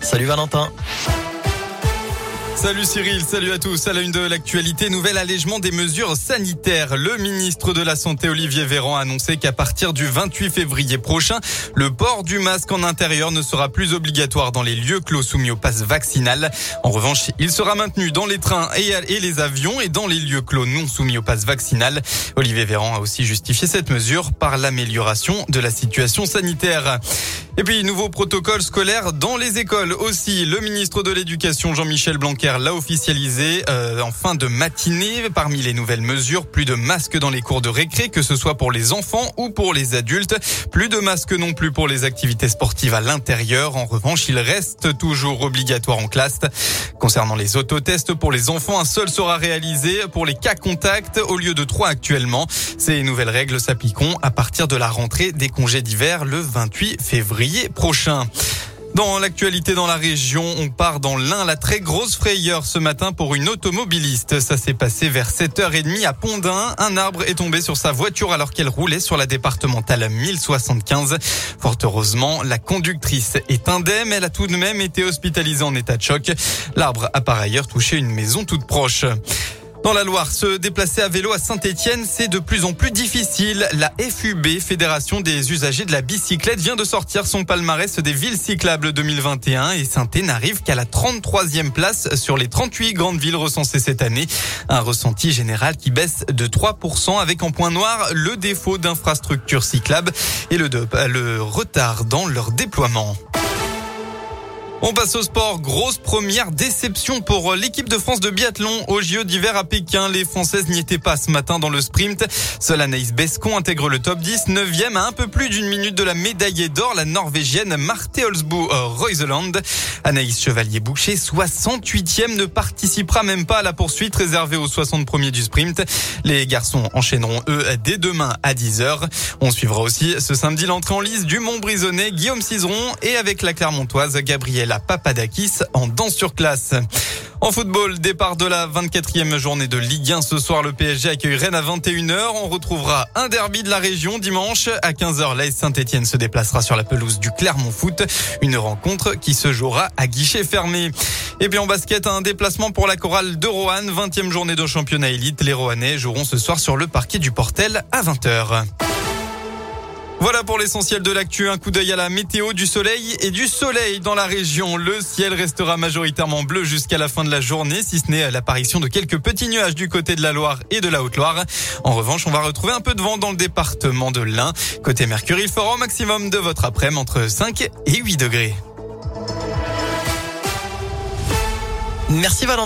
Salut Valentin. Salut Cyril, salut à tous. À la une de l'actualité, nouvel allègement des mesures sanitaires. Le ministre de la Santé Olivier Véran a annoncé qu'à partir du 28 février prochain, le port du masque en intérieur ne sera plus obligatoire dans les lieux clos soumis au pass vaccinal. En revanche, il sera maintenu dans les trains et les avions et dans les lieux clos non soumis au pass vaccinal. Olivier Véran a aussi justifié cette mesure par l'amélioration de la situation sanitaire. Et puis, nouveau protocole scolaire dans les écoles aussi. Le ministre de l'Éducation, Jean-Michel Blanquer, l'a officialisé euh, en fin de matinée. Parmi les nouvelles mesures, plus de masques dans les cours de récré, que ce soit pour les enfants ou pour les adultes. Plus de masques non plus pour les activités sportives à l'intérieur. En revanche, il reste toujours obligatoire en classe. Concernant les autotests pour les enfants, un seul sera réalisé pour les cas contacts au lieu de trois actuellement. Ces nouvelles règles s'appliqueront à partir de la rentrée des congés d'hiver le 28 février prochain. Dans l'actualité dans la région, on part dans l'Ain, la très grosse frayeur ce matin pour une automobiliste. Ça s'est passé vers 7h30 à Pondin. Un arbre est tombé sur sa voiture alors qu'elle roulait sur la départementale 1075. Fort heureusement, la conductrice est indemne. Elle a tout de même été hospitalisée en état de choc. L'arbre a par ailleurs touché une maison toute proche. Dans la Loire, se déplacer à vélo à Saint-Etienne, c'est de plus en plus difficile. La FUB, Fédération des usagers de la bicyclette, vient de sortir son palmarès des villes cyclables 2021 et saint n'arrive qu'à la 33e place sur les 38 grandes villes recensées cette année. Un ressenti général qui baisse de 3% avec en point noir le défaut d'infrastructures cyclables et le retard dans leur déploiement. On passe au sport. Grosse première déception pour l'équipe de France de biathlon au JO d'hiver à Pékin. Les Françaises n'y étaient pas ce matin dans le sprint. Seule Anaïs Bescon intègre le top 10, 9e à un peu plus d'une minute de la médaillée d'or, la norvégienne Marte Holsbu Reuseland. Anaïs Chevalier-Boucher, 68e, ne participera même pas à la poursuite réservée aux 60 premiers du sprint. Les garçons enchaîneront eux dès demain à 10h. On suivra aussi ce samedi l'entrée en lice du Mont-Brisonnais, Guillaume Cizeron et avec la Clermontoise Gabriel la Papadakis en danse sur classe. En football, départ de la 24e journée de Ligue 1. Ce soir, le PSG accueille Rennes à 21h. On retrouvera un derby de la région dimanche. À 15h, l'AS Saint-Etienne se déplacera sur la pelouse du Clermont Foot. Une rencontre qui se jouera à guichet fermé. Et puis en basket, un déplacement pour la chorale de Roanne. 20e journée de championnat élite. Les Roannais joueront ce soir sur le parquet du Portel à 20h. Voilà pour l'essentiel de l'actu. Un coup d'œil à la météo du soleil et du soleil dans la région. Le ciel restera majoritairement bleu jusqu'à la fin de la journée, si ce n'est l'apparition de quelques petits nuages du côté de la Loire et de la Haute-Loire. En revanche, on va retrouver un peu de vent dans le département de l'Ain. Côté Mercure, il fera au maximum de votre après-midi entre 5 et 8 degrés. Merci Valentin.